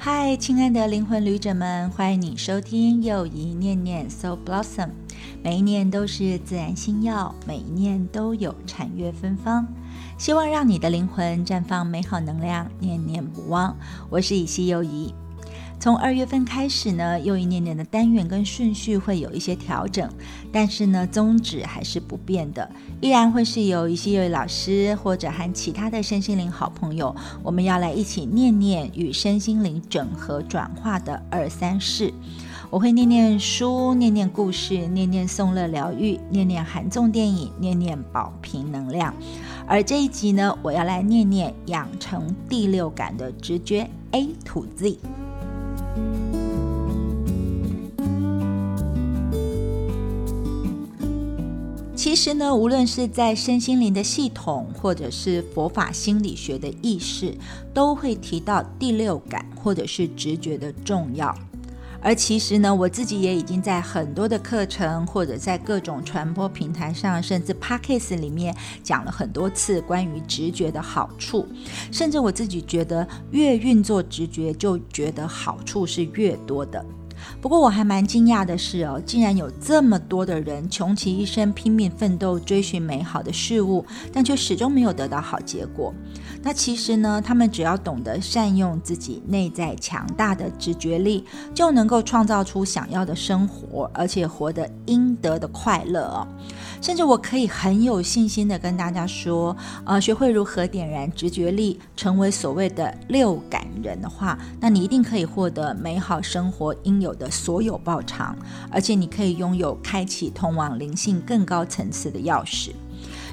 嗨，亲爱的灵魂旅者们，欢迎你收听又一念念 So Blossom。每一念都是自然星耀，每一念都有禅悦芬芳。希望让你的灵魂绽放美好能量，念念不忘。我是以西又仪。从二月份开始呢，又一念念的单元跟顺序会有一些调整，但是呢，宗旨还是不变的，依然会是由一些幼老师或者和其他的身心灵好朋友，我们要来一起念念与身心灵整合转化的二三事。我会念念书，念念故事，念念颂乐疗愈，念念韩综电影，念念保平能量。而这一集呢，我要来念念养成第六感的直觉 A to Z。其实呢，无论是在身心灵的系统，或者是佛法心理学的意识，都会提到第六感或者是直觉的重要。而其实呢，我自己也已经在很多的课程，或者在各种传播平台上，甚至 podcast 里面讲了很多次关于直觉的好处。甚至我自己觉得，越运作直觉，就觉得好处是越多的。不过我还蛮惊讶的是哦，竟然有这么多的人穷其一生拼命奋斗追寻美好的事物，但却始终没有得到好结果。那其实呢，他们只要懂得善用自己内在强大的直觉力，就能够创造出想要的生活，而且活得应得的快乐哦。甚至我可以很有信心的跟大家说，呃，学会如何点燃直觉力，成为所谓的六感人的话，那你一定可以获得美好生活应有的所有报偿，而且你可以拥有开启通往灵性更高层次的钥匙。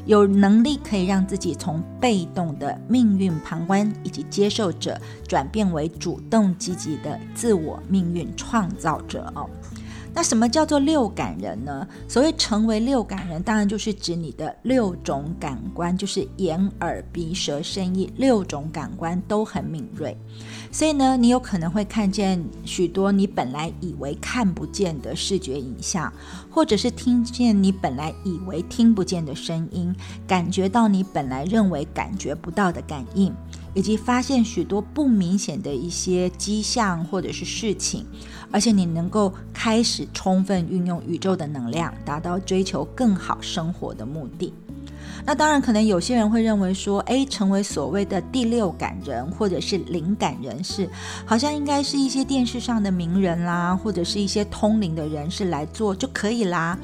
有能力可以让自己从被动的命运旁观以及接受者，转变为主动积极的自我命运创造者哦。那什么叫做六感人呢？所谓成为六感人，当然就是指你的六种感官，就是眼、耳、鼻、舌、身、意六种感官都很敏锐。所以呢，你有可能会看见许多你本来以为看不见的视觉影像，或者是听见你本来以为听不见的声音，感觉到你本来认为感觉不到的感应。以及发现许多不明显的一些迹象或者是事情，而且你能够开始充分运用宇宙的能量，达到追求更好生活的目的。那当然，可能有些人会认为说，诶，成为所谓的第六感人或者是灵感人士，好像应该是一些电视上的名人啦，或者是一些通灵的人士来做就可以啦。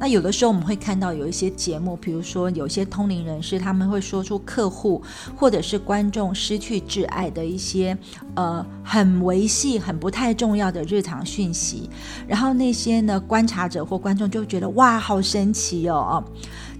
那有的时候我们会看到有一些节目，比如说有些通灵人士，他们会说出客户或者是观众失去挚爱的一些呃很维系、很不太重要的日常讯息，然后那些呢观察者或观众就觉得哇，好神奇哦。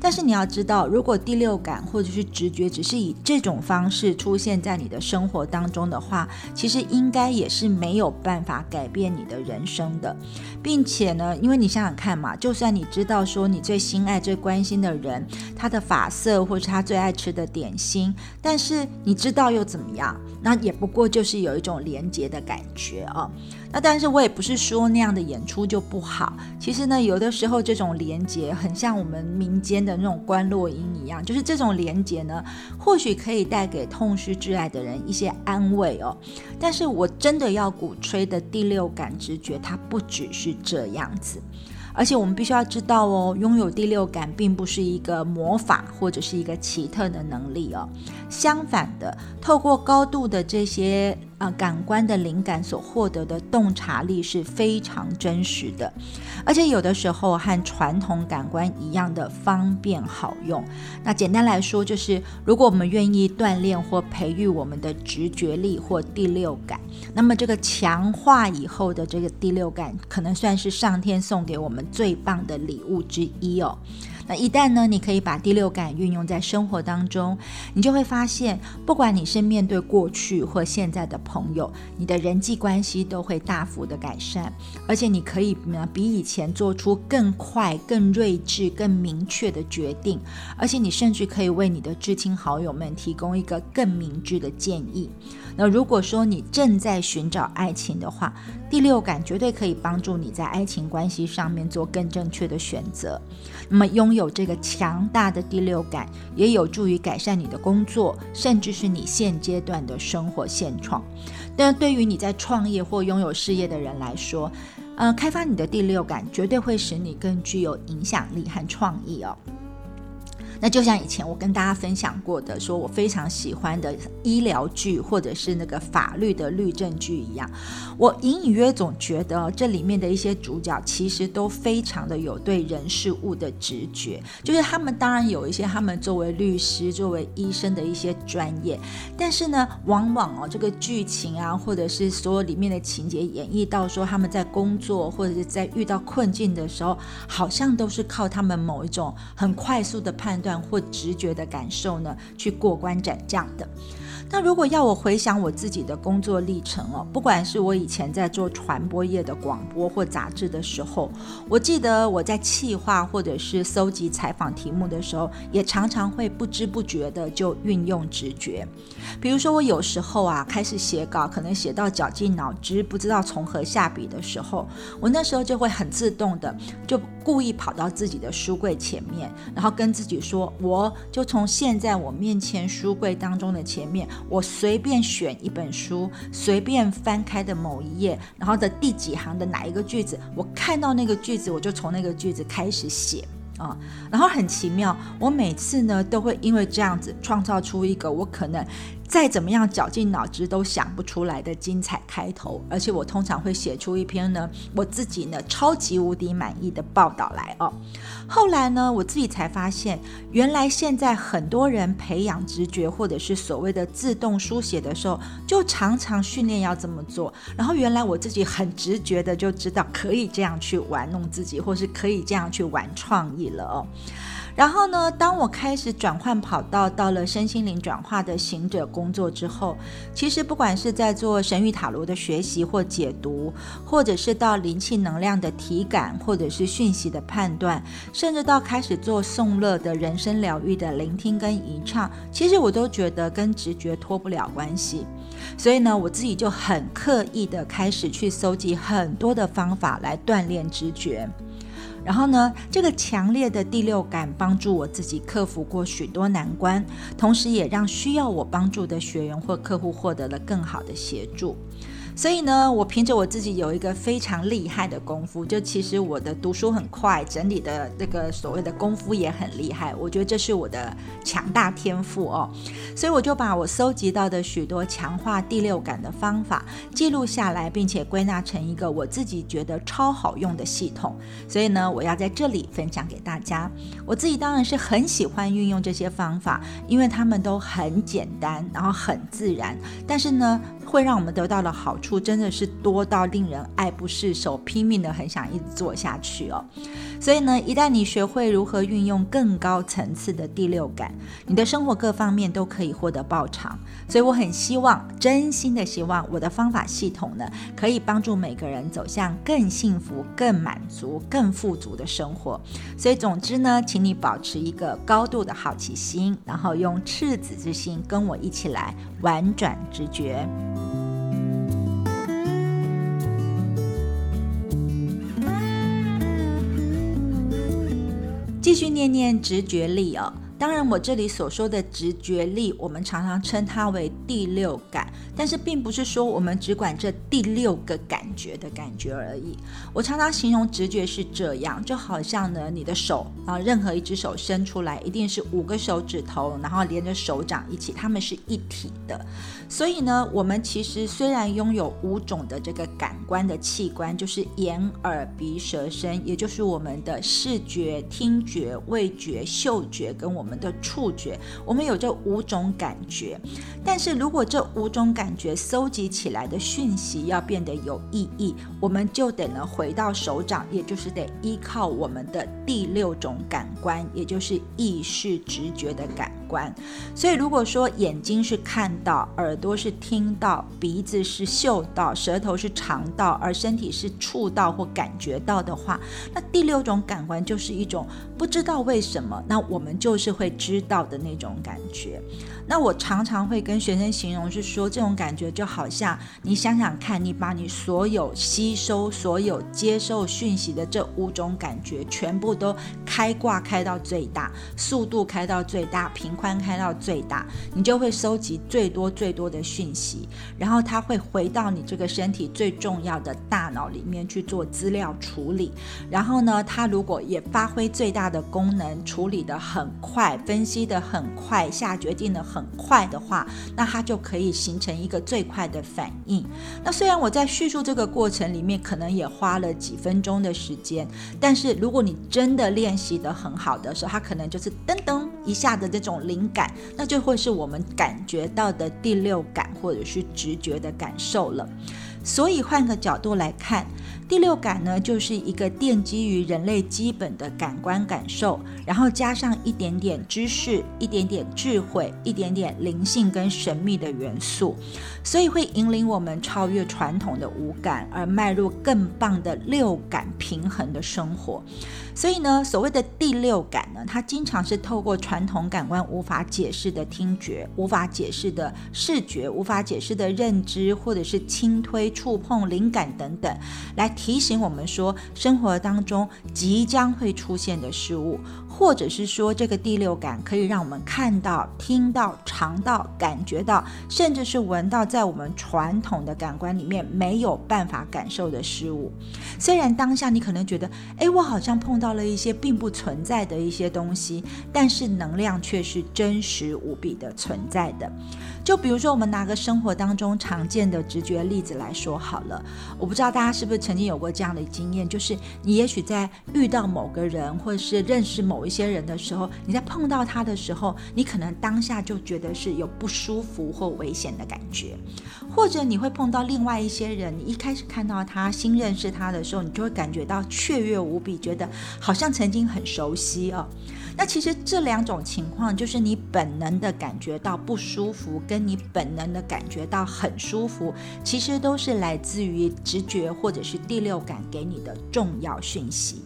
但是你要知道，如果第六感或者是直觉只是以这种方式出现在你的生活当中的话，其实应该也是没有办法改变你的人生的，并且呢，因为你想想看嘛，就算你知道说你最心爱、最关心的人他的发色或是他最爱吃的点心，但是你知道又怎么样？那也不过就是有一种连结的感觉啊。那但是我也不是说那样的演出就不好。其实呢，有的时候这种连接很像我们民间的那种观落音一样，就是这种连接呢，或许可以带给痛失挚爱的人一些安慰哦。但是我真的要鼓吹的第六感直觉，它不只是这样子。而且我们必须要知道哦，拥有第六感并不是一个魔法或者是一个奇特的能力哦。相反的，透过高度的这些。啊，感官的灵感所获得的洞察力是非常真实的，而且有的时候和传统感官一样的方便好用。那简单来说，就是如果我们愿意锻炼或培育我们的直觉力或第六感，那么这个强化以后的这个第六感，可能算是上天送给我们最棒的礼物之一哦。那一旦呢，你可以把第六感运用在生活当中，你就会发现，不管你是面对过去或现在的朋友，你的人际关系都会大幅的改善，而且你可以呢比以前做出更快、更睿智、更明确的决定，而且你甚至可以为你的至亲好友们提供一个更明智的建议。那如果说你正在寻找爱情的话，第六感绝对可以帮助你在爱情关系上面做更正确的选择。那么拥有这个强大的第六感，也有助于改善你的工作，甚至是你现阶段的生活现状。但对于你在创业或拥有事业的人来说，呃，开发你的第六感绝对会使你更具有影响力和创意哦。那就像以前我跟大家分享过的，说我非常喜欢的医疗剧或者是那个法律的律政剧一样，我隐隐约总觉得这里面的一些主角其实都非常的有对人事物的直觉，就是他们当然有一些他们作为律师、作为医生的一些专业，但是呢，往往哦这个剧情啊，或者是所有里面的情节演绎到说他们在工作或者是在遇到困境的时候，好像都是靠他们某一种很快速的判断。或直觉的感受呢，去过关斩将的。那如果要我回想我自己的工作历程哦，不管是我以前在做传播业的广播或杂志的时候，我记得我在企划或者是搜集采访题目的时候，也常常会不知不觉的就运用直觉。比如说我有时候啊开始写稿，可能写到绞尽脑汁，不知道从何下笔的时候，我那时候就会很自动的就故意跑到自己的书柜前面，然后跟自己说，我就从现在我面前书柜当中的前面。我随便选一本书，随便翻开的某一页，然后的第几行的哪一个句子，我看到那个句子，我就从那个句子开始写啊。然后很奇妙，我每次呢都会因为这样子创造出一个我可能。再怎么样绞尽脑汁都想不出来的精彩开头，而且我通常会写出一篇呢我自己呢超级无敌满意的报道来哦。后来呢，我自己才发现，原来现在很多人培养直觉或者是所谓的自动书写的时候，就常常训练要这么做。然后原来我自己很直觉的就知道可以这样去玩弄自己，或是可以这样去玩创意了哦。然后呢，当我开始转换跑道，到了身心灵转化的行者工作之后，其实不管是在做神谕塔罗的学习或解读，或者是到灵气能量的体感，或者是讯息的判断，甚至到开始做颂乐的人生疗愈的聆听跟吟唱，其实我都觉得跟直觉脱不了关系。所以呢，我自己就很刻意的开始去搜集很多的方法来锻炼直觉。然后呢，这个强烈的第六感帮助我自己克服过许多难关，同时也让需要我帮助的学员或客户获得了更好的协助。所以呢，我凭着我自己有一个非常厉害的功夫，就其实我的读书很快，整理的那个所谓的功夫也很厉害。我觉得这是我的强大天赋哦。所以我就把我搜集到的许多强化第六感的方法记录下来，并且归纳成一个我自己觉得超好用的系统。所以呢，我要在这里分享给大家。我自己当然是很喜欢运用这些方法，因为他们都很简单，然后很自然。但是呢，会让我们得到的好处真的是多到令人爱不释手，拼命的很想一直做下去哦。所以呢，一旦你学会如何运用更高层次的第六感，你的生活各方面都可以获得报偿。所以我很希望，真心的希望我的方法系统呢，可以帮助每个人走向更幸福、更满足、更富足的生活。所以总之呢，请你保持一个高度的好奇心，然后用赤子之心跟我一起来玩转直觉。继续念念直觉力哦。当然，我这里所说的直觉力，我们常常称它为第六感，但是并不是说我们只管这第六个感觉的感觉而已。我常常形容直觉是这样，就好像呢，你的手啊，任何一只手伸出来，一定是五个手指头，然后连着手掌一起，它们是一体的。所以呢，我们其实虽然拥有五种的这个感官的器官，就是眼、耳、鼻、舌、身，也就是我们的视觉、听觉、味觉、嗅觉，跟我们。我们的触觉，我们有这五种感觉，但是如果这五种感觉搜集起来的讯息要变得有意义，我们就得呢回到手掌，也就是得依靠我们的第六种感官，也就是意识直觉的感关。所以如果说眼睛是看到，耳朵是听到，鼻子是嗅到，舌头是尝到，而身体是触到或感觉到的话，那第六种感官就是一种不知道为什么，那我们就是。会知道的那种感觉，那我常常会跟学生形容是说，这种感觉就好像你想想看，你把你所有吸收、所有接受讯息的这五种感觉全部都开挂开到最大，速度开到最大，频宽开到最大，你就会收集最多最多的讯息，然后它会回到你这个身体最重要的大脑里面去做资料处理。然后呢，它如果也发挥最大的功能，处理的很快，分析的很快，下决定的很快的话，那它就可以形成一个最快的反应。那虽然我在叙述这个过程里面可能也花了几分钟的时间，但是如果你真的练习的很好的时候，它可能就是噔噔一下的这种灵感，那就会是我们感觉到的第六感或者是直觉的感受了。所以换个角度来看。第六感呢，就是一个奠基于人类基本的感官感受，然后加上一点点知识、一点点智慧、一点点灵性跟神秘的元素，所以会引领我们超越传统的五感，而迈入更棒的六感平衡的生活。所以呢，所谓的第六感呢，它经常是透过传统感官无法解释的听觉、无法解释的视觉、无法解释的认知，或者是轻推、触碰、灵感等等，来提醒我们说，生活当中即将会出现的事物。或者是说，这个第六感可以让我们看到、听到、尝到、感觉到，甚至是闻到，在我们传统的感官里面没有办法感受的事物。虽然当下你可能觉得，哎，我好像碰到了一些并不存在的一些东西，但是能量却是真实无比的存在的。就比如说，我们拿个生活当中常见的直觉例子来说好了。我不知道大家是不是曾经有过这样的经验，就是你也许在遇到某个人，或者是认识某一一些人的时候，你在碰到他的时候，你可能当下就觉得是有不舒服或危险的感觉，或者你会碰到另外一些人，你一开始看到他新认识他的时候，你就会感觉到雀跃无比，觉得好像曾经很熟悉哦。那其实这两种情况，就是你本能的感觉到不舒服，跟你本能的感觉到很舒服，其实都是来自于直觉或者是第六感给你的重要讯息。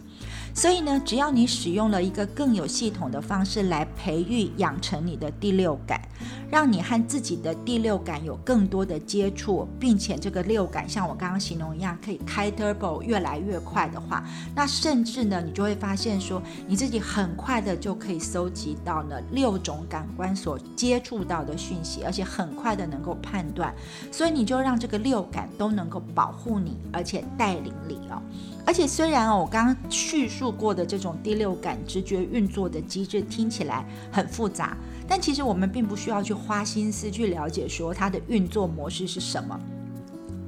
所以呢，只要你使用了一个更有系统的方式来培育、养成你的第六感，让你和自己的第六感有更多的接触，并且这个六感像我刚刚形容一样，可以开 turbo 越来越快的话，那甚至呢，你就会发现说，你自己很快的就可以搜集到呢六种感官所接触到的讯息，而且很快的能够判断，所以你就让这个六感都能够保护你，而且带领你哦。而且虽然哦，我刚刚叙述过的这种第六感直觉运作的机制听起来很复杂，但其实我们并不需要去花心思去了解说它的运作模式是什么。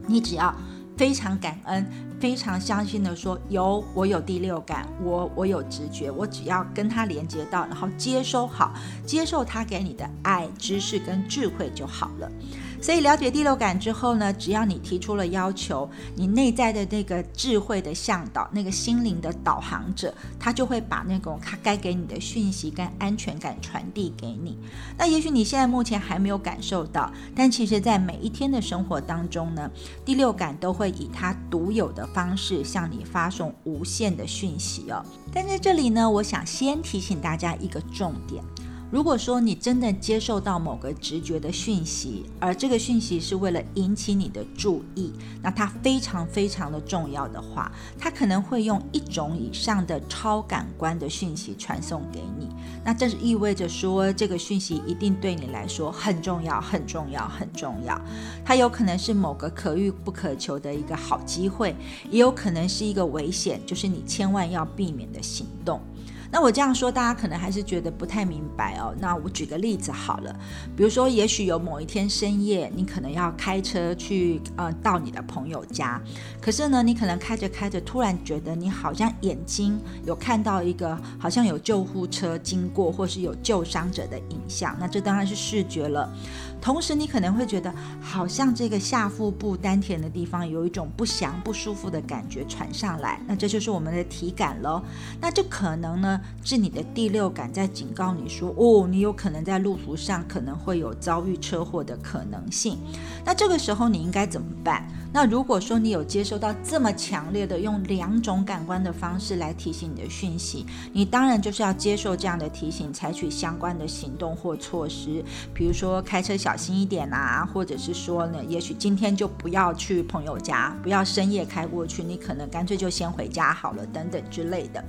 你只要非常感恩、非常相信的说，有我有第六感，我我有直觉，我只要跟它连接到，然后接收好，接受它给你的爱、知识跟智慧就好了。所以了解第六感之后呢，只要你提出了要求，你内在的那个智慧的向导，那个心灵的导航者，他就会把那种他该给你的讯息跟安全感传递给你。那也许你现在目前还没有感受到，但其实在每一天的生活当中呢，第六感都会以它独有的方式向你发送无限的讯息哦。但在这里呢，我想先提醒大家一个重点。如果说你真的接受到某个直觉的讯息，而这个讯息是为了引起你的注意，那它非常非常的重要的话，它可能会用一种以上的超感官的讯息传送给你。那这是意味着说，这个讯息一定对你来说很重要、很重要、很重要。它有可能是某个可遇不可求的一个好机会，也有可能是一个危险，就是你千万要避免的行动。那我这样说，大家可能还是觉得不太明白哦。那我举个例子好了，比如说，也许有某一天深夜，你可能要开车去呃到你的朋友家，可是呢，你可能开着开着，突然觉得你好像眼睛有看到一个好像有救护车经过，或是有救伤者的影像，那这当然是视觉了。同时，你可能会觉得好像这个下腹部丹田的地方有一种不祥、不舒服的感觉传上来，那这就是我们的体感喽。那这可能呢是你的第六感在警告你说，哦，你有可能在路途上可能会有遭遇车祸的可能性。那这个时候你应该怎么办？那如果说你有接收到这么强烈的用两种感官的方式来提醒你的讯息，你当然就是要接受这样的提醒，采取相关的行动或措施，比如说开车小心一点啊，或者是说呢，也许今天就不要去朋友家，不要深夜开过去，你可能干脆就先回家好了，等等之类的。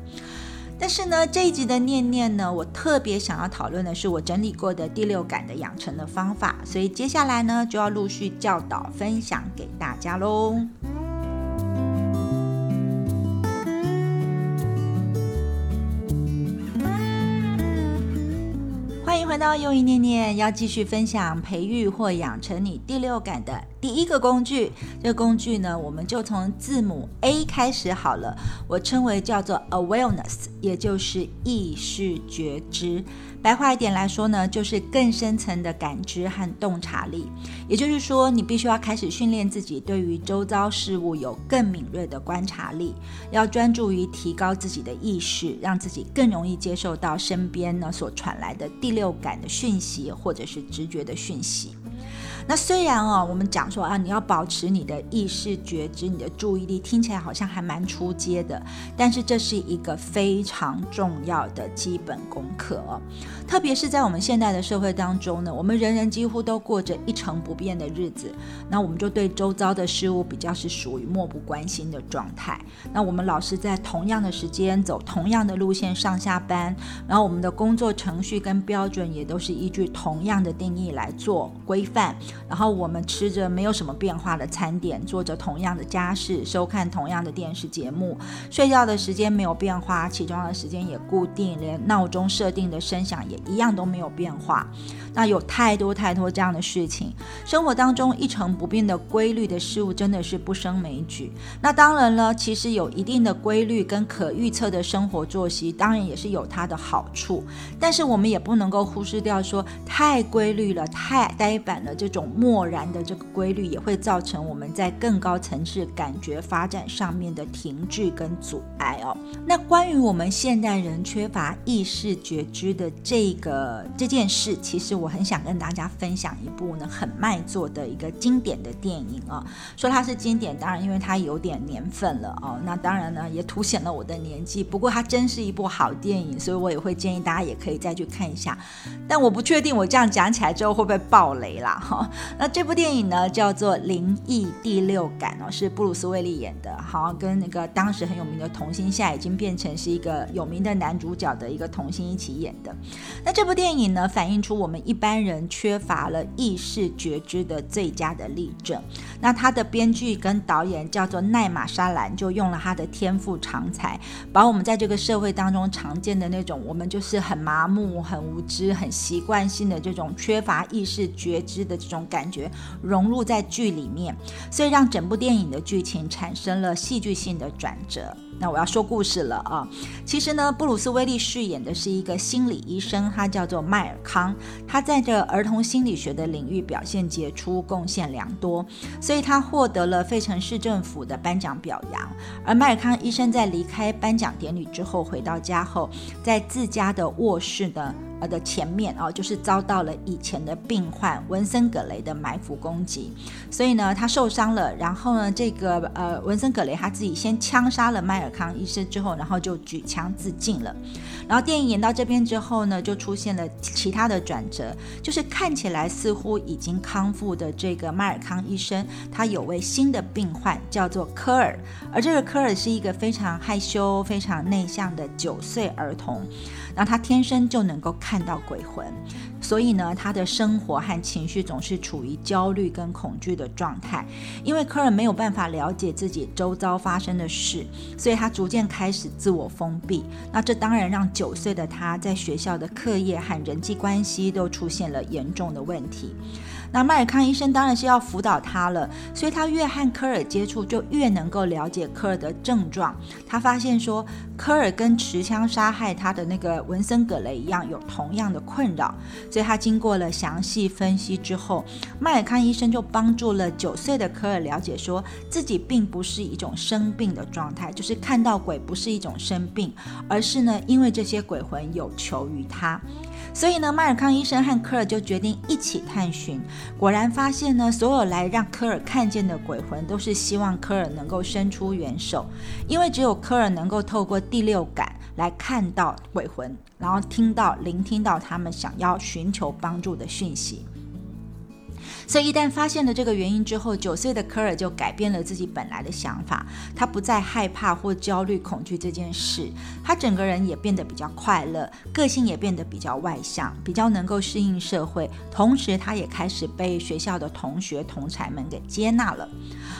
但是呢，这一集的念念呢，我特别想要讨论的是我整理过的第六感的养成的方法，所以接下来呢，就要陆续教导分享给大家喽。回到又一念念，要继续分享培育或养成你第六感的。第一个工具，这个工具呢，我们就从字母 A 开始好了。我称为叫做 awareness，也就是意识觉知。白话一点来说呢，就是更深层的感知和洞察力。也就是说，你必须要开始训练自己对于周遭事物有更敏锐的观察力，要专注于提高自己的意识，让自己更容易接受到身边呢所传来的第六感的讯息，或者是直觉的讯息。那虽然哦，我们讲说啊，你要保持你的意识觉知，你的注意力，听起来好像还蛮出阶的，但是这是一个非常重要的基本功课哦。特别是在我们现代的社会当中呢，我们人人几乎都过着一成不变的日子，那我们就对周遭的事物比较是属于漠不关心的状态。那我们老是在同样的时间走同样的路线上下班，然后我们的工作程序跟标准也都是依据同样的定义来做规范。然后我们吃着没有什么变化的餐点，做着同样的家事，收看同样的电视节目，睡觉的时间没有变化，起床的时间也固定，连闹钟设定的声响也一样都没有变化。那有太多太多这样的事情，生活当中一成不变的规律的事物真的是不胜枚举。那当然了，其实有一定的规律跟可预测的生活作息，当然也是有它的好处。但是我们也不能够忽视掉说，太规律了，太呆板了，这种漠然的这个规律，也会造成我们在更高层次感觉发展上面的停滞跟阻碍哦。那关于我们现代人缺乏意识觉知的这个这件事，其实我。很想跟大家分享一部呢很卖座的一个经典的电影啊，说它是经典，当然因为它有点年份了哦，那当然呢也凸显了我的年纪。不过它真是一部好电影，所以我也会建议大家也可以再去看一下。但我不确定我这样讲起来之后会不会爆雷啦哈。那这部电影呢叫做《灵异第六感》哦，是布鲁斯威利演的，好跟那个当时很有名的童星，现在已经变成是一个有名的男主角的一个童星一起演的。那这部电影呢反映出我们一。般人缺乏了意识觉知的最佳的例证。那他的编剧跟导演叫做奈玛莎兰，就用了他的天赋长才，把我们在这个社会当中常见的那种我们就是很麻木、很无知、很习惯性的这种缺乏意识觉知的这种感觉融入在剧里面，所以让整部电影的剧情产生了戏剧性的转折。那我要说故事了啊！其实呢，布鲁斯威利饰演的是一个心理医生，他叫做迈尔康。他他在这儿童心理学的领域表现杰出，贡献良多，所以他获得了费城市政府的颁奖表扬。而迈尔康医生在离开颁奖典礼之后，回到家后，在自家的卧室的。呃的前面哦，就是遭到了以前的病患文森葛雷的埋伏攻击，所以呢，他受伤了。然后呢，这个呃文森葛雷他自己先枪杀了迈尔康医生之后，然后就举枪自尽了。然后电影演到这边之后呢，就出现了其他的转折，就是看起来似乎已经康复的这个迈尔康医生，他有位新的病患叫做科尔，而这个科尔是一个非常害羞、非常内向的九岁儿童。那他天生就能够看到鬼魂，所以呢，他的生活和情绪总是处于焦虑跟恐惧的状态。因为科尔没有办法了解自己周遭发生的事，所以他逐渐开始自我封闭。那这当然让九岁的他在学校的课业和人际关系都出现了严重的问题。那麦尔康医生当然是要辅导他了，所以他越和科尔接触，就越能够了解科尔的症状。他发现说，科尔跟持枪杀害他的那个文森葛雷一样，有同样的困扰。所以他经过了详细分析之后，麦尔康医生就帮助了九岁的科尔了解，说自己并不是一种生病的状态，就是看到鬼不是一种生病，而是呢，因为这些鬼魂有求于他。所以呢，迈尔康医生和科尔就决定一起探寻。果然发现呢，所有来让科尔看见的鬼魂，都是希望科尔能够伸出援手，因为只有科尔能够透过第六感来看到鬼魂，然后听到、聆听到他们想要寻求帮助的讯息。所以一旦发现了这个原因之后，九岁的科尔就改变了自己本来的想法，他不再害怕或焦虑、恐惧这件事，他整个人也变得比较快乐，个性也变得比较外向，比较能够适应社会，同时他也开始被学校的同学同才们给接纳了。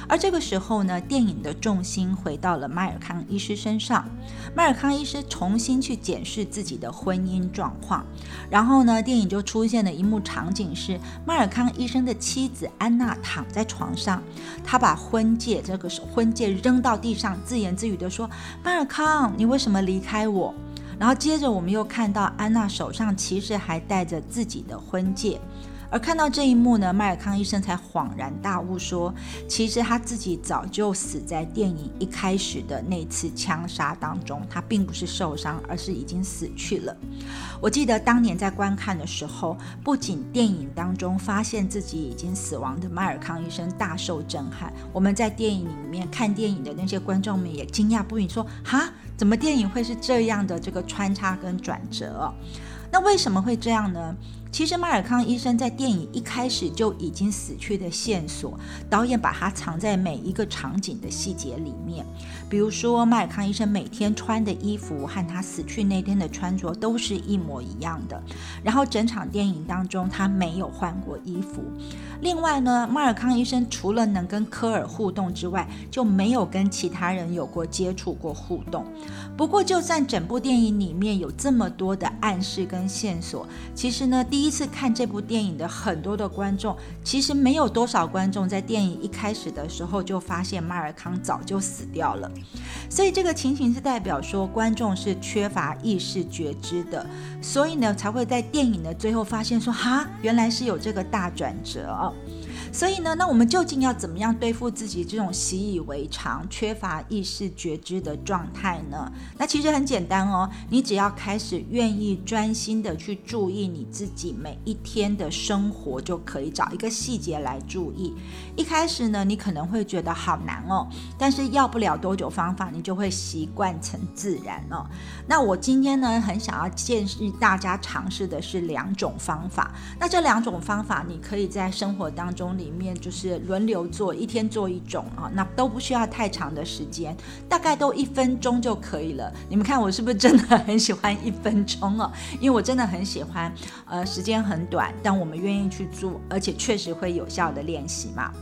而这个时候呢，电影的重心回到了迈尔康医师身上。迈尔康医师重新去检视自己的婚姻状况，然后呢，电影就出现了一幕场景是迈尔康医生的妻子安娜躺在床上，她把婚戒这个婚戒扔到地上，自言自语的说：“迈尔康，你为什么离开我？”然后接着我们又看到安娜手上其实还戴着自己的婚戒。而看到这一幕呢，麦尔康医生才恍然大悟，说：“其实他自己早就死在电影一开始的那次枪杀当中，他并不是受伤，而是已经死去了。”我记得当年在观看的时候，不仅电影当中发现自己已经死亡的麦尔康医生大受震撼，我们在电影里面看电影的那些观众们也惊讶不已，说：“哈，怎么电影会是这样的这个穿插跟转折？那为什么会这样呢？”其实，马尔康医生在电影一开始就已经死去的线索，导演把它藏在每一个场景的细节里面。比如说，马尔康医生每天穿的衣服和他死去那天的穿着都是一模一样的。然后，整场电影当中他没有换过衣服。另外呢，马尔康医生除了能跟科尔互动之外，就没有跟其他人有过接触过互动。不过，就算整部电影里面有这么多的暗示跟线索，其实呢，第第一次看这部电影的很多的观众，其实没有多少观众在电影一开始的时候就发现迈尔康早就死掉了。所以这个情形是代表说观众是缺乏意识觉知的，所以呢才会在电影的最后发现说，哈，原来是有这个大转折。所以呢，那我们究竟要怎么样对付自己这种习以为常、缺乏意识觉知的状态呢？那其实很简单哦，你只要开始愿意专心的去注意你自己每一天的生活，就可以找一个细节来注意。一开始呢，你可能会觉得好难哦，但是要不了多久，方法你就会习惯成自然了。那我今天呢，很想要建议大家尝试的是两种方法。那这两种方法，你可以在生活当中。里面就是轮流做，一天做一种啊，那都不需要太长的时间，大概都一分钟就可以了。你们看我是不是真的很喜欢一分钟哦？因为我真的很喜欢，呃，时间很短，但我们愿意去做，而且确实会有效的练习嘛。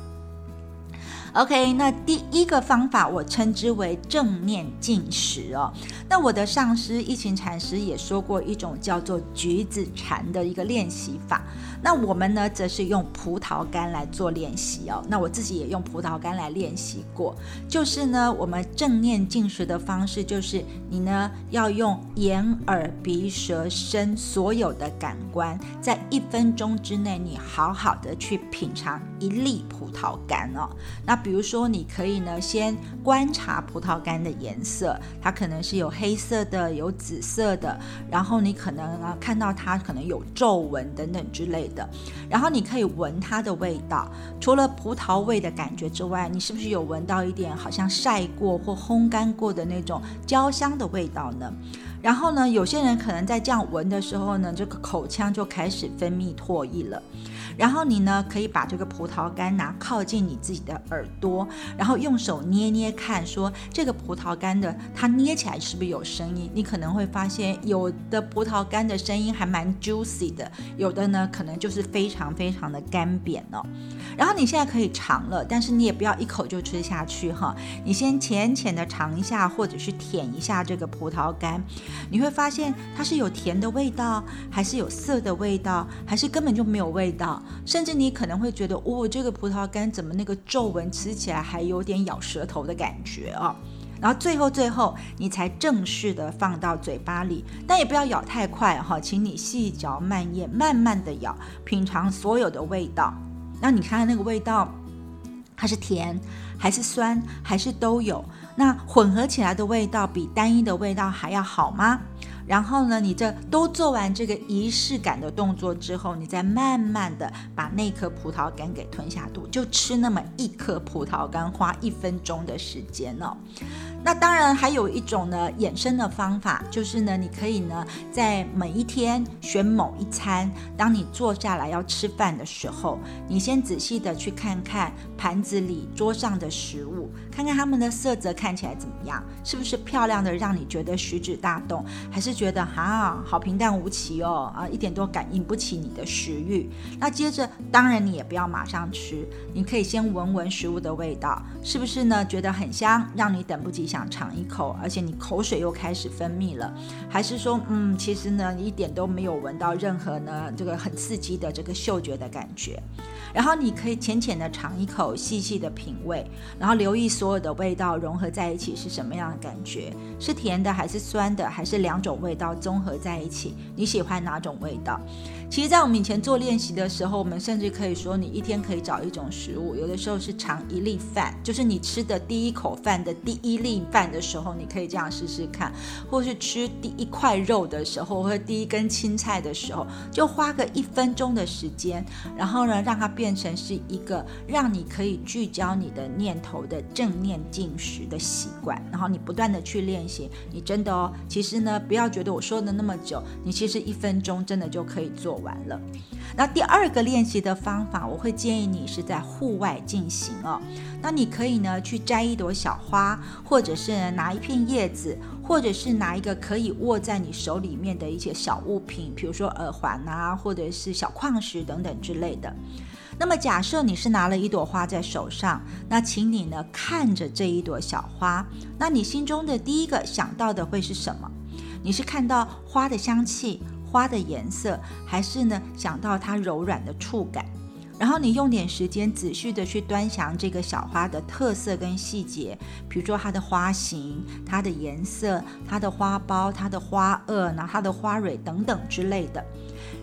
OK，那第一个方法我称之为正念进食哦。那我的上师一行禅师也说过一种叫做橘子禅的一个练习法。那我们呢，则是用葡萄干来做练习哦。那我自己也用葡萄干来练习过。就是呢，我们正念进食的方式，就是你呢要用眼、耳、鼻、舌、身所有的感官，在一分钟之内，你好好的去品尝一粒葡萄干哦。那比如说，你可以呢先观察葡萄干的颜色，它可能是有黑色的、有紫色的，然后你可能啊看到它可能有皱纹等等之类的，然后你可以闻它的味道，除了葡萄味的感觉之外，你是不是有闻到一点好像晒过或烘干过的那种焦香的味道呢？然后呢，有些人可能在这样闻的时候呢，这个口腔就开始分泌唾液了。然后你呢，可以把这个葡萄干拿靠近你自己的耳朵，然后用手捏捏看，说这个葡萄干的它捏起来是不是有声音？你可能会发现，有的葡萄干的声音还蛮 juicy 的，有的呢可能就是非常非常的干扁哦。然后你现在可以尝了，但是你也不要一口就吃下去哈，你先浅浅的尝一下，或者是舔一下这个葡萄干，你会发现它是有甜的味道，还是有涩的味道，还是根本就没有味道。甚至你可能会觉得，哦，这个葡萄干怎么那个皱纹吃起来还有点咬舌头的感觉啊？然后最后最后你才正式的放到嘴巴里，但也不要咬太快哈，请你细嚼慢咽，慢慢的咬，品尝所有的味道。那你看看那个味道，它是甜还是酸还是都有？那混合起来的味道比单一的味道还要好吗？然后呢，你这都做完这个仪式感的动作之后，你再慢慢的把那颗葡萄干给吞下肚，就吃那么一颗葡萄干，花一分钟的时间哦。那当然还有一种呢衍生的方法，就是呢，你可以呢在每一天选某一餐，当你坐下来要吃饭的时候，你先仔细的去看看盘子里桌上的食物，看看它们的色泽看起来怎么样，是不是漂亮的让你觉得食指大动，还是觉得哈好平淡无奇哦啊一点都感应不起你的食欲。那接着当然你也不要马上吃，你可以先闻闻食物的味道，是不是呢觉得很香，让你等不及想。想尝一口，而且你口水又开始分泌了，还是说，嗯，其实呢，一点都没有闻到任何呢这个很刺激的这个嗅觉的感觉。然后你可以浅浅的尝一口，细细的品味，然后留意所有的味道融合在一起是什么样的感觉，是甜的还是酸的，还是两种味道综合在一起？你喜欢哪种味道？其实，在我们以前做练习的时候，我们甚至可以说，你一天可以找一种食物，有的时候是尝一粒饭，就是你吃的第一口饭的第一粒饭的时候，你可以这样试试看；或是吃第一块肉的时候，或者第一根青菜的时候，就花个一分钟的时间，然后呢，让它变成是一个让你可以聚焦你的念头的正念进食的习惯，然后你不断的去练习，你真的哦，其实呢，不要觉得我说的那么久，你其实一分钟真的就可以做。完了，那第二个练习的方法，我会建议你是在户外进行哦。那你可以呢去摘一朵小花，或者是拿一片叶子，或者是拿一个可以握在你手里面的一些小物品，比如说耳环啊，或者是小矿石等等之类的。那么假设你是拿了一朵花在手上，那请你呢看着这一朵小花，那你心中的第一个想到的会是什么？你是看到花的香气？花的颜色，还是呢想到它柔软的触感，然后你用点时间仔细的去端详这个小花的特色跟细节，比如说它的花型、它的颜色、它的花苞、它的花萼，然后它的花蕊等等之类的。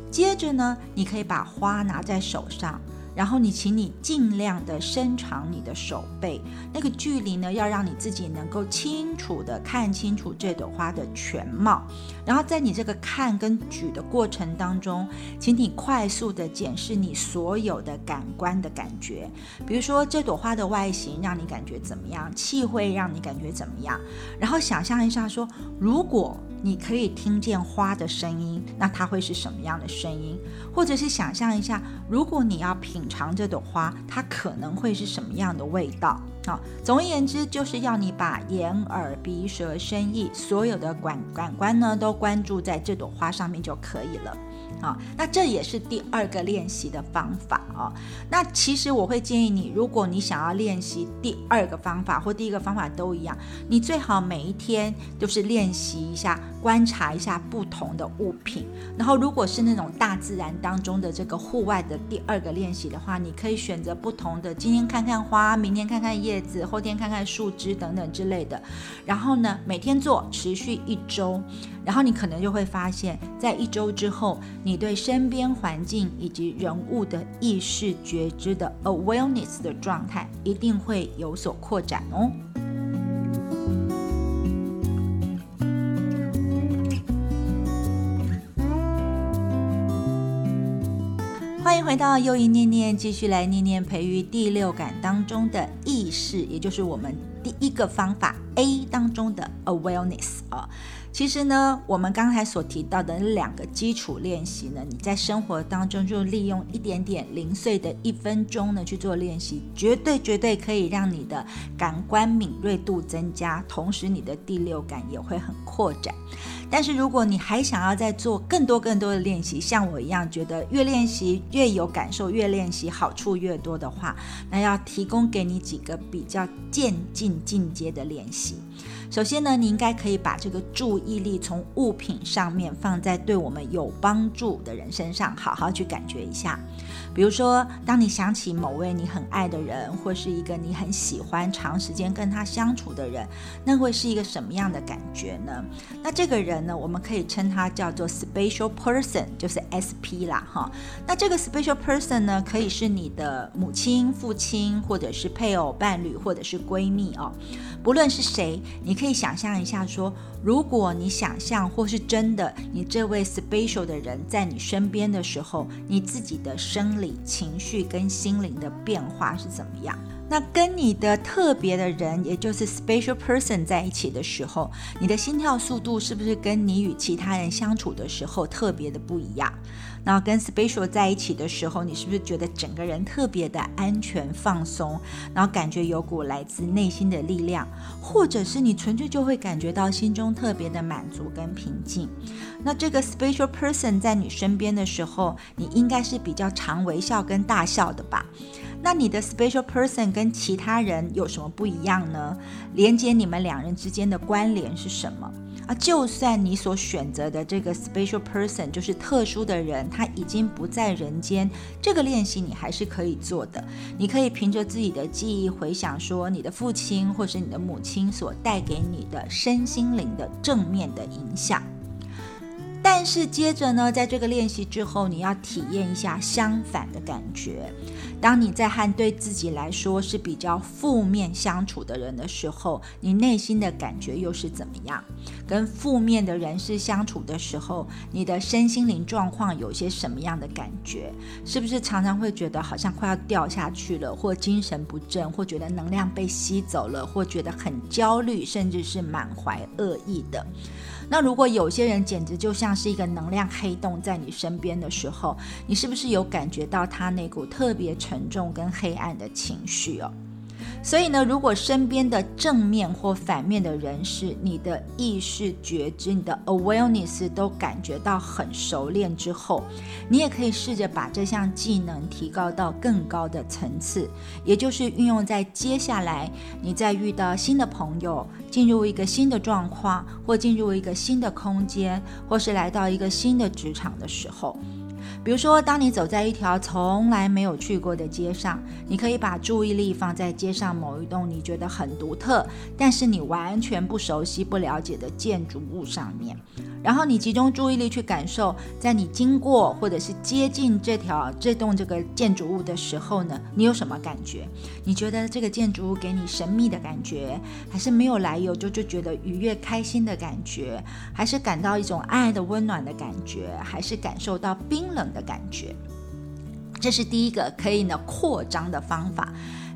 接着呢，你可以把花拿在手上。然后你，请你尽量的伸长你的手背，那个距离呢，要让你自己能够清楚的看清楚这朵花的全貌。然后在你这个看跟举的过程当中，请你快速的检视你所有的感官的感觉，比如说这朵花的外形让你感觉怎么样，气味让你感觉怎么样。然后想象一下，说如果。你可以听见花的声音，那它会是什么样的声音？或者是想象一下，如果你要品品尝这朵花，它可能会是什么样的味道？啊，总而言之，就是要你把眼、耳、鼻、舌、身、意所有的感感官呢，都关注在这朵花上面就可以了。啊，那这也是第二个练习的方法哦。那其实我会建议你，如果你想要练习第二个方法或第一个方法都一样，你最好每一天都是练习一下，观察一下不同的物品。然后，如果是那种大自然当中的这个户外的第二个练习的话，你可以选择不同的，今天看看花，明天看看叶子，后天看看树枝等等之类的。然后呢，每天做，持续一周。然后你可能就会发现，在一周之后，你对身边环境以及人物的意识觉知的 awareness 的状态一定会有所扩展哦。欢迎回到又一念念，继续来念念培育第六感当中的意识，也就是我们第一个方法 A 当中的 awareness 啊。其实呢，我们刚才所提到的两个基础练习呢，你在生活当中就利用一点点零碎的一分钟呢去做练习，绝对绝对可以让你的感官敏锐度增加，同时你的第六感也会很扩展。但是如果你还想要再做更多更多的练习，像我一样觉得越练习越有感受，越练习好处越多的话，那要提供给你几个比较渐进进阶的练习。首先呢，你应该可以把这个注意力从物品上面放在对我们有帮助的人身上，好好去感觉一下。比如说，当你想起某位你很爱的人，或是一个你很喜欢长时间跟他相处的人，那会是一个什么样的感觉呢？那这个人呢，我们可以称他叫做 special person，就是 SP 啦，哈。那这个 special person 呢，可以是你的母亲、父亲，或者是配偶、伴侣，或者是闺蜜哦。不论是谁，你可以想象一下说。如果你想象或是真的，你这位 special 的人在你身边的时候，你自己的生理、情绪跟心灵的变化是怎么样？那跟你的特别的人，也就是 special person 在一起的时候，你的心跳速度是不是跟你与其他人相处的时候特别的不一样？然后跟 special 在一起的时候，你是不是觉得整个人特别的安全放松？然后感觉有股来自内心的力量，或者是你纯粹就会感觉到心中特别的满足跟平静？那这个 special person 在你身边的时候，你应该是比较常微笑跟大笑的吧？那你的 special person 跟其他人有什么不一样呢？连接你们两人之间的关联是什么？啊，就算你所选择的这个 special person 就是特殊的人，他已经不在人间，这个练习你还是可以做的。你可以凭着自己的记忆回想，说你的父亲或是你的母亲所带给你的身心灵的正面的影响。但是接着呢，在这个练习之后，你要体验一下相反的感觉。当你在和对自己来说是比较负面相处的人的时候，你内心的感觉又是怎么样？跟负面的人士相处的时候，你的身心灵状况有些什么样的感觉？是不是常常会觉得好像快要掉下去了，或精神不振，或觉得能量被吸走了，或觉得很焦虑，甚至是满怀恶意的？那如果有些人简直就像是一个能量黑洞在你身边的时候，你是不是有感觉到他那股特别沉重跟黑暗的情绪哦？所以呢，如果身边的正面或反面的人士，你的意识觉知、你的 awareness 都感觉到很熟练之后，你也可以试着把这项技能提高到更高的层次，也就是运用在接下来你在遇到新的朋友、进入一个新的状况，或进入一个新的空间，或是来到一个新的职场的时候。比如说，当你走在一条从来没有去过的街上，你可以把注意力放在街上某一栋你觉得很独特，但是你完全不熟悉、不了解的建筑物上面。然后你集中注意力去感受，在你经过或者是接近这条这栋这个建筑物的时候呢，你有什么感觉？你觉得这个建筑物给你神秘的感觉，还是没有来由就就觉得愉悦开心的感觉，还是感到一种爱的温暖的感觉，还是感受到冰冷的感觉？这是第一个可以呢扩张的方法。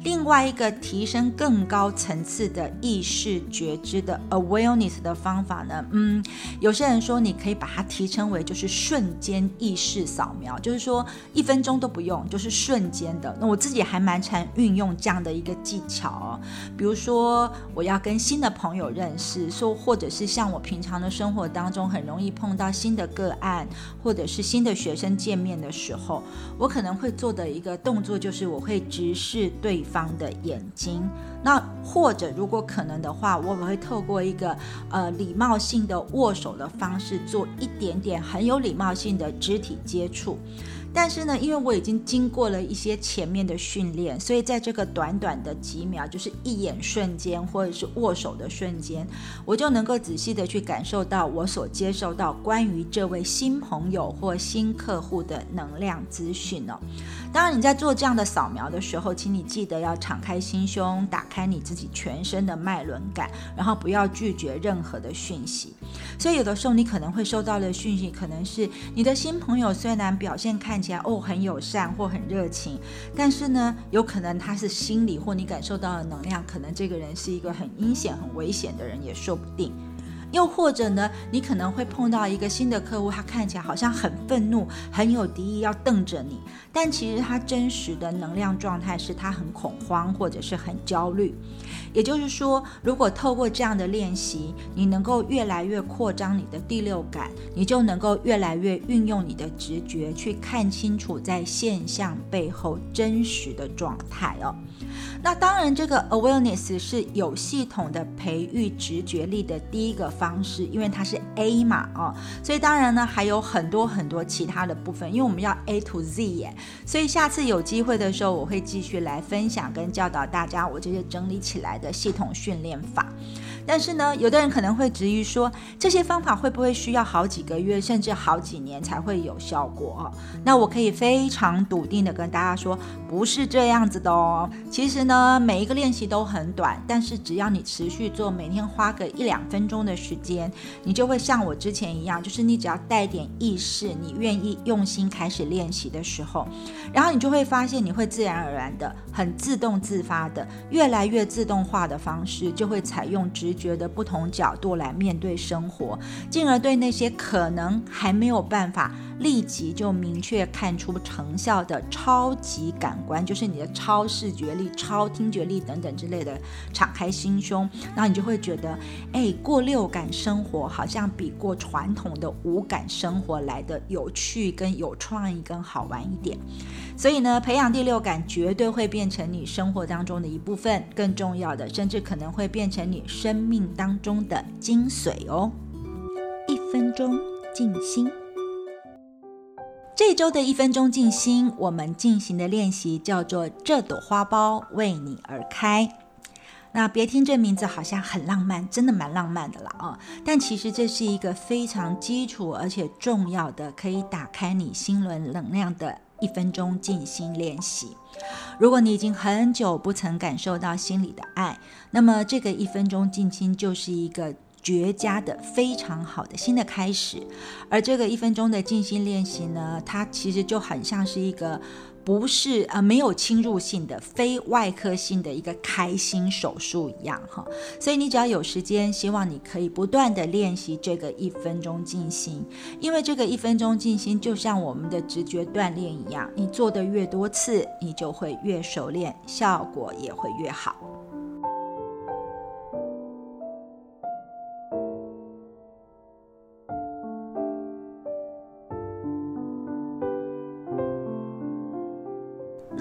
另外一个提升更高层次的意识觉知的 awareness 的方法呢，嗯，有些人说你可以把它提称为就是瞬间意识扫描，就是说一分钟都不用，就是瞬间的。那我自己还蛮常运用这样的一个技巧哦，比如说我要跟新的朋友认识，说或者是像我平常的生活当中很容易碰到新的个案，或者是新的学生见面的时候，我可能会做的一个动作就是我会直视对。方方的眼睛，那或者如果可能的话，我们会透过一个呃礼貌性的握手的方式，做一点点很有礼貌性的肢体接触。但是呢，因为我已经经过了一些前面的训练，所以在这个短短的几秒，就是一眼瞬间或者是握手的瞬间，我就能够仔细的去感受到我所接受到关于这位新朋友或新客户的能量资讯哦。当然，你在做这样的扫描的时候，请你记得要敞开心胸，打开你自己全身的脉轮感，然后不要拒绝任何的讯息。所以有的时候你可能会收到的讯息，可能是你的新朋友虽然表现看起来哦，很友善或很热情，但是呢，有可能他是心理或你感受到的能量，可能这个人是一个很阴险、很危险的人，也说不定。又或者呢，你可能会碰到一个新的客户，他看起来好像很愤怒、很有敌意，要瞪着你，但其实他真实的能量状态是他很恐慌或者是很焦虑。也就是说，如果透过这样的练习，你能够越来越扩张你的第六感，你就能够越来越运用你的直觉去看清楚在现象背后真实的状态哦。那当然，这个 awareness 是有系统的培育直觉力的第一个方式，因为它是 A 嘛，哦，所以当然呢还有很多很多其他的部分，因为我们要 A to Z 耶，所以下次有机会的时候，我会继续来分享跟教导大家我这些整理起来的系统训练法。但是呢，有的人可能会质疑说，这些方法会不会需要好几个月，甚至好几年才会有效果？那我可以非常笃定的跟大家说，不是这样子的哦。其实。呢，每一个练习都很短，但是只要你持续做，每天花个一两分钟的时间，你就会像我之前一样，就是你只要带点意识，你愿意用心开始练习的时候，然后你就会发现，你会自然而然的、很自动自发的、越来越自动化的方式，就会采用直觉的不同角度来面对生活，进而对那些可能还没有办法。立即就明确看出成效的超级感官，就是你的超视觉力、超听觉力等等之类的，敞开心胸，然后你就会觉得，哎，过六感生活好像比过传统的五感生活来的有趣、跟有创意、跟好玩一点。所以呢，培养第六感绝对会变成你生活当中的一部分，更重要的，甚至可能会变成你生命当中的精髓哦。一分钟静心。这周的一分钟静心，我们进行的练习叫做“这朵花苞为你而开”。那别听这名字好像很浪漫，真的蛮浪漫的啦啊！但其实这是一个非常基础而且重要的，可以打开你心轮能量的一分钟静心练习。如果你已经很久不曾感受到心里的爱，那么这个一分钟静心就是一个。绝佳的、非常好的新的开始，而这个一分钟的静心练习呢，它其实就很像是一个不是呃没有侵入性的、非外科性的一个开心手术一样哈。所以你只要有时间，希望你可以不断的练习这个一分钟静心，因为这个一分钟静心就像我们的直觉锻炼一样，你做的越多次，你就会越熟练，效果也会越好。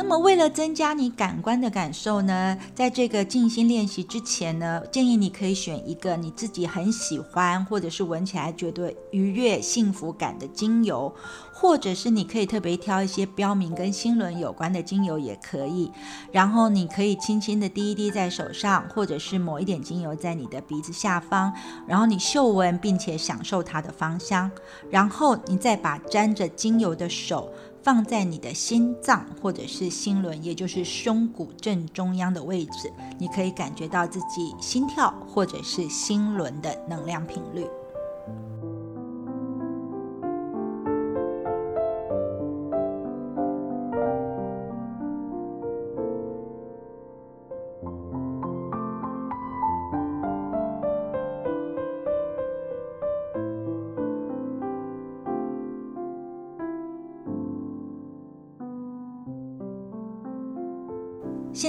那么，为了增加你感官的感受呢，在这个静心练习之前呢，建议你可以选一个你自己很喜欢，或者是闻起来觉得愉悦、幸福感的精油，或者是你可以特别挑一些标明跟心轮有关的精油也可以。然后你可以轻轻的滴一滴在手上，或者是抹一点精油在你的鼻子下方，然后你嗅闻并且享受它的芳香，然后你再把沾着精油的手。放在你的心脏或者是心轮，也就是胸骨正中央的位置，你可以感觉到自己心跳或者是心轮的能量频率。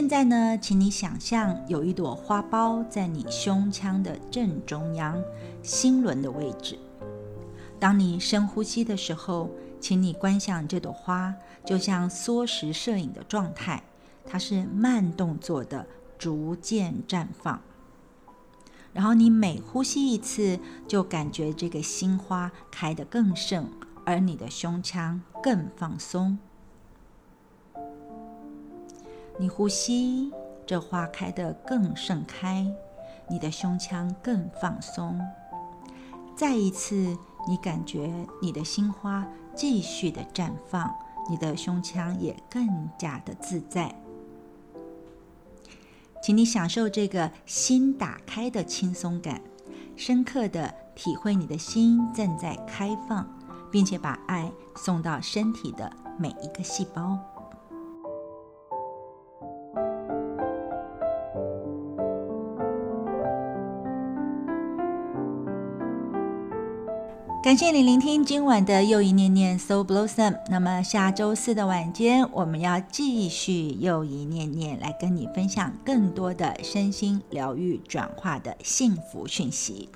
现在呢，请你想象有一朵花苞在你胸腔的正中央，心轮的位置。当你深呼吸的时候，请你观想这朵花就像缩时摄影的状态，它是慢动作的，逐渐绽放。然后你每呼吸一次，就感觉这个心花开得更盛，而你的胸腔更放松。你呼吸，这花开得更盛开，你的胸腔更放松。再一次，你感觉你的心花继续的绽放，你的胸腔也更加的自在。请你享受这个心打开的轻松感，深刻的体会你的心正在开放，并且把爱送到身体的每一个细胞。感谢你聆听今晚的又一念念 So Blossom。那么下周四的晚间，我们要继续又一念念来跟你分享更多的身心疗愈转化的幸福讯息。